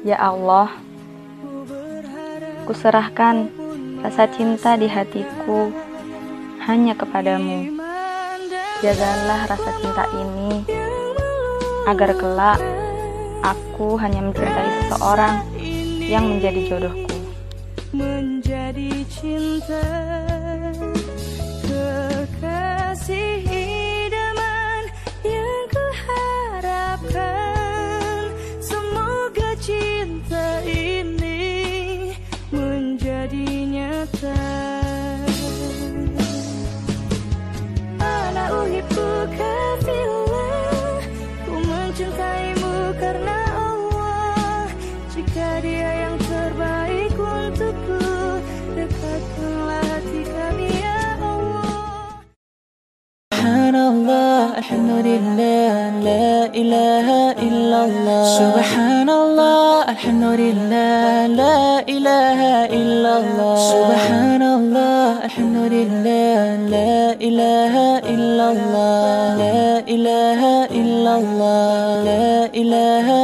Ya Allah, kuserahkan rasa cinta di hatiku hanya kepadamu. Jagalah rasa cinta ini agar kelak aku hanya mencintai seseorang yang menjadi jodohku. Menjadi cinta. الحمد لله لا إله إلا الله. سبحان الله الحمد لله لا إله إلا الله. سبحان الله الحمد لله لا إله إلا الله. لا إله إلا الله. لا إله إلا الله